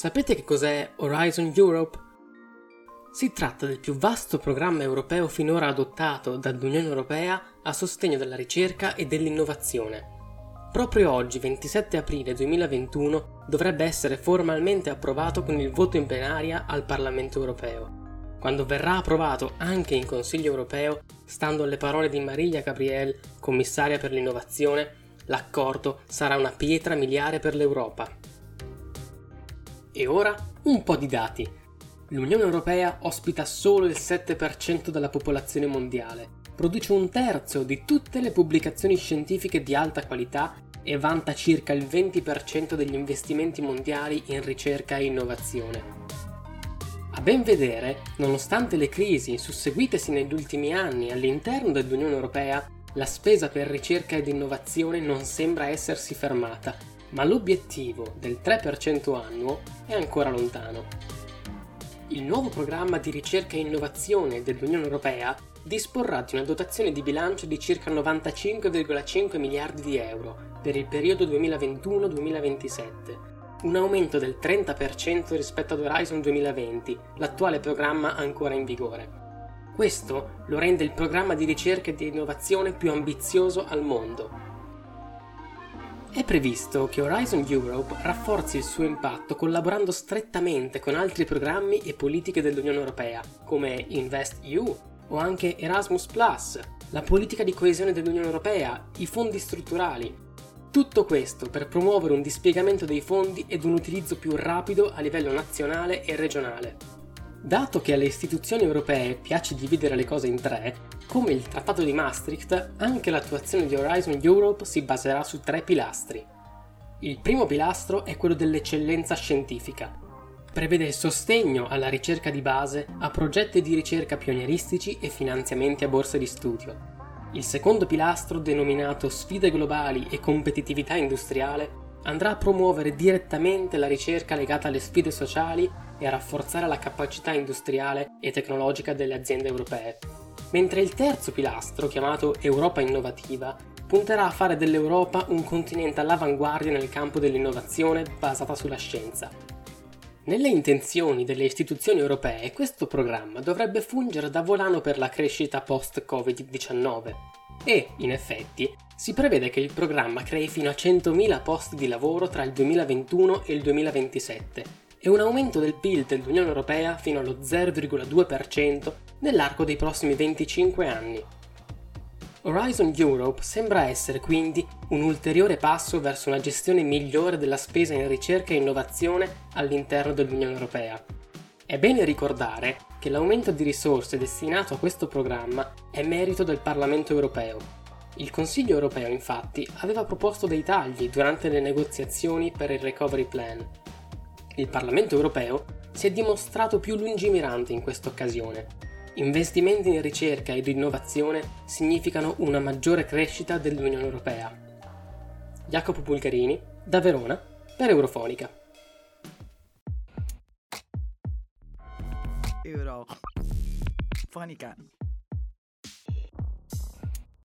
Sapete che cos'è Horizon Europe? Si tratta del più vasto programma europeo finora adottato dall'Unione Europea a sostegno della ricerca e dell'innovazione. Proprio oggi, 27 aprile 2021, dovrebbe essere formalmente approvato con il voto in plenaria al Parlamento Europeo. Quando verrà approvato anche in Consiglio Europeo, stando alle parole di Maria Gabriel, commissaria per l'innovazione, l'accordo sarà una pietra miliare per l'Europa. E ora un po' di dati. L'Unione Europea ospita solo il 7% della popolazione mondiale, produce un terzo di tutte le pubblicazioni scientifiche di alta qualità e vanta circa il 20% degli investimenti mondiali in ricerca e innovazione. A ben vedere, nonostante le crisi susseguitesi negli ultimi anni all'interno dell'Unione Europea, la spesa per ricerca ed innovazione non sembra essersi fermata, ma l'obiettivo del 3% annuo è ancora lontano. Il nuovo programma di ricerca e innovazione dell'Unione Europea disporrà di una dotazione di bilancio di circa 95,5 miliardi di euro per il periodo 2021-2027, un aumento del 30% rispetto ad Horizon 2020, l'attuale programma ancora in vigore. Questo lo rende il programma di ricerca e di innovazione più ambizioso al mondo. È previsto che Horizon Europe rafforzi il suo impatto collaborando strettamente con altri programmi e politiche dell'Unione Europea, come InvestEU, o anche Erasmus ⁇ la politica di coesione dell'Unione Europea, i fondi strutturali. Tutto questo per promuovere un dispiegamento dei fondi ed un utilizzo più rapido a livello nazionale e regionale. Dato che alle istituzioni europee piace dividere le cose in tre, come il Trattato di Maastricht, anche l'attuazione di Horizon Europe si baserà su tre pilastri. Il primo pilastro è quello dell'eccellenza scientifica, prevede il sostegno alla ricerca di base a progetti di ricerca pionieristici e finanziamenti a borse di studio. Il secondo pilastro, denominato Sfide globali e competitività industriale, andrà a promuovere direttamente la ricerca legata alle sfide sociali e a rafforzare la capacità industriale e tecnologica delle aziende europee. Mentre il terzo pilastro, chiamato Europa innovativa, punterà a fare dell'Europa un continente all'avanguardia nel campo dell'innovazione basata sulla scienza, nelle intenzioni delle istituzioni europee questo programma dovrebbe fungere da volano per la crescita post-Covid-19 e, in effetti, si prevede che il programma crei fino a 100.000 posti di lavoro tra il 2021 e il 2027 e un aumento del PIL dell'Unione Europea fino allo 0,2% nell'arco dei prossimi 25 anni. Horizon Europe sembra essere quindi un ulteriore passo verso una gestione migliore della spesa in ricerca e innovazione all'interno dell'Unione Europea. È bene ricordare che l'aumento di risorse destinato a questo programma è merito del Parlamento europeo. Il Consiglio europeo infatti aveva proposto dei tagli durante le negoziazioni per il Recovery Plan. Il Parlamento europeo si è dimostrato più lungimirante in questa occasione Investimenti in ricerca ed innovazione significano una maggiore crescita dell'Unione Europea. Jacopo Bulgarini, da Verona, per Eurofonica. Eurofonica.